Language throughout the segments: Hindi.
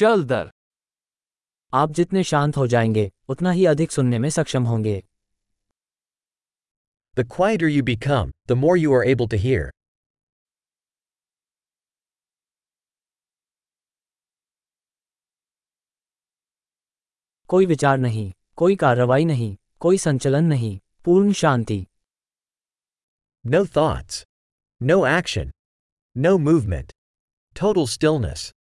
चल दर। आप जितने शांत हो जाएँगे उतना ही अधिक सुनने में सक्षम होंगे। The quieter you become the more you are able to hear कोई विचार नहीं कोई कार्रवाई नहीं कोई संचलन नहीं पूर्ण शांति। No thoughts no action no movement थोड़ो स्टिलनेस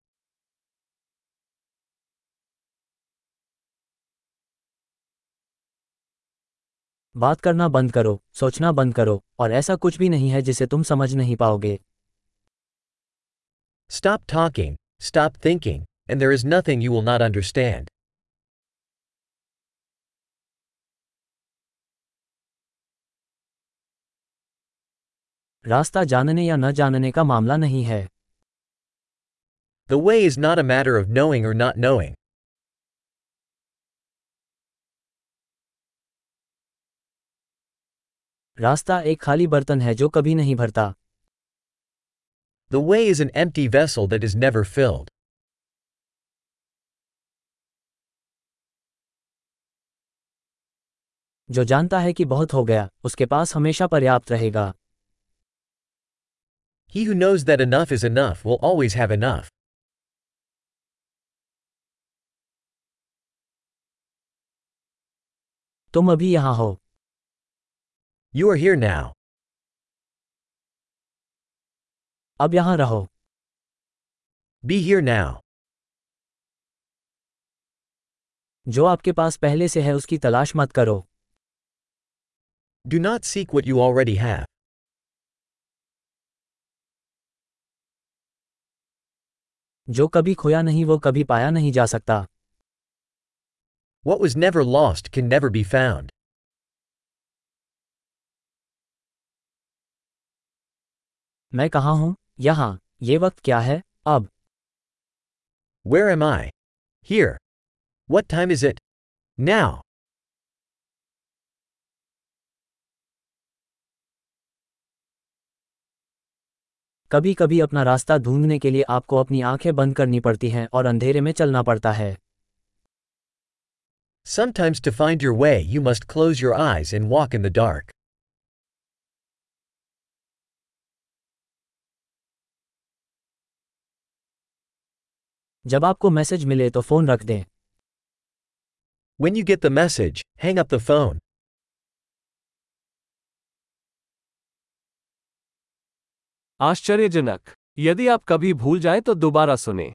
बात करना बंद करो सोचना बंद करो और ऐसा कुछ भी नहीं है जिसे तुम समझ नहीं पाओगे। Stop talking stop thinking and there is nothing you वो नॉट अंडरस्टैंड रास्ता जानने या न जानने का मामला नहीं है। The way is not a matter of knowing और नॉट नोइंग रास्ता एक खाली बर्तन है जो कभी नहीं भरता The way is an empty vessel that is never filled. जो जानता है कि बहुत हो गया उसके पास हमेशा पर्याप्त रहेगा He who knows that enough is enough will always have enough. तुम अभी यहाँ हो You are here now. अब यहाँ रहो Be here now. जो आपके पास पहले से है उसकी तलाश मत करो Do not seek what you already have. जो कभी खोया नहीं वो कभी पाया नहीं जा सकता What was never lost can never be found. मैं कहा हूँ? यहाँ। ये वक्त क्या है? अब। Where am I here what time is it now कभी कभी अपना रास्ता ढूँढने के लिए आपको अपनी आँखें बंद करनी पड़ती हैं और अंधेरे में चलना पड़ता है। Sometimes to find your way you must close your eyes and walk in the dark जब आपको मैसेज मिले तो फ़ोन रख दें। When you get the message, hang up the phone. आश्चर्यजनक। यदि आप कभी भूल जाए तो दोबारा सुने।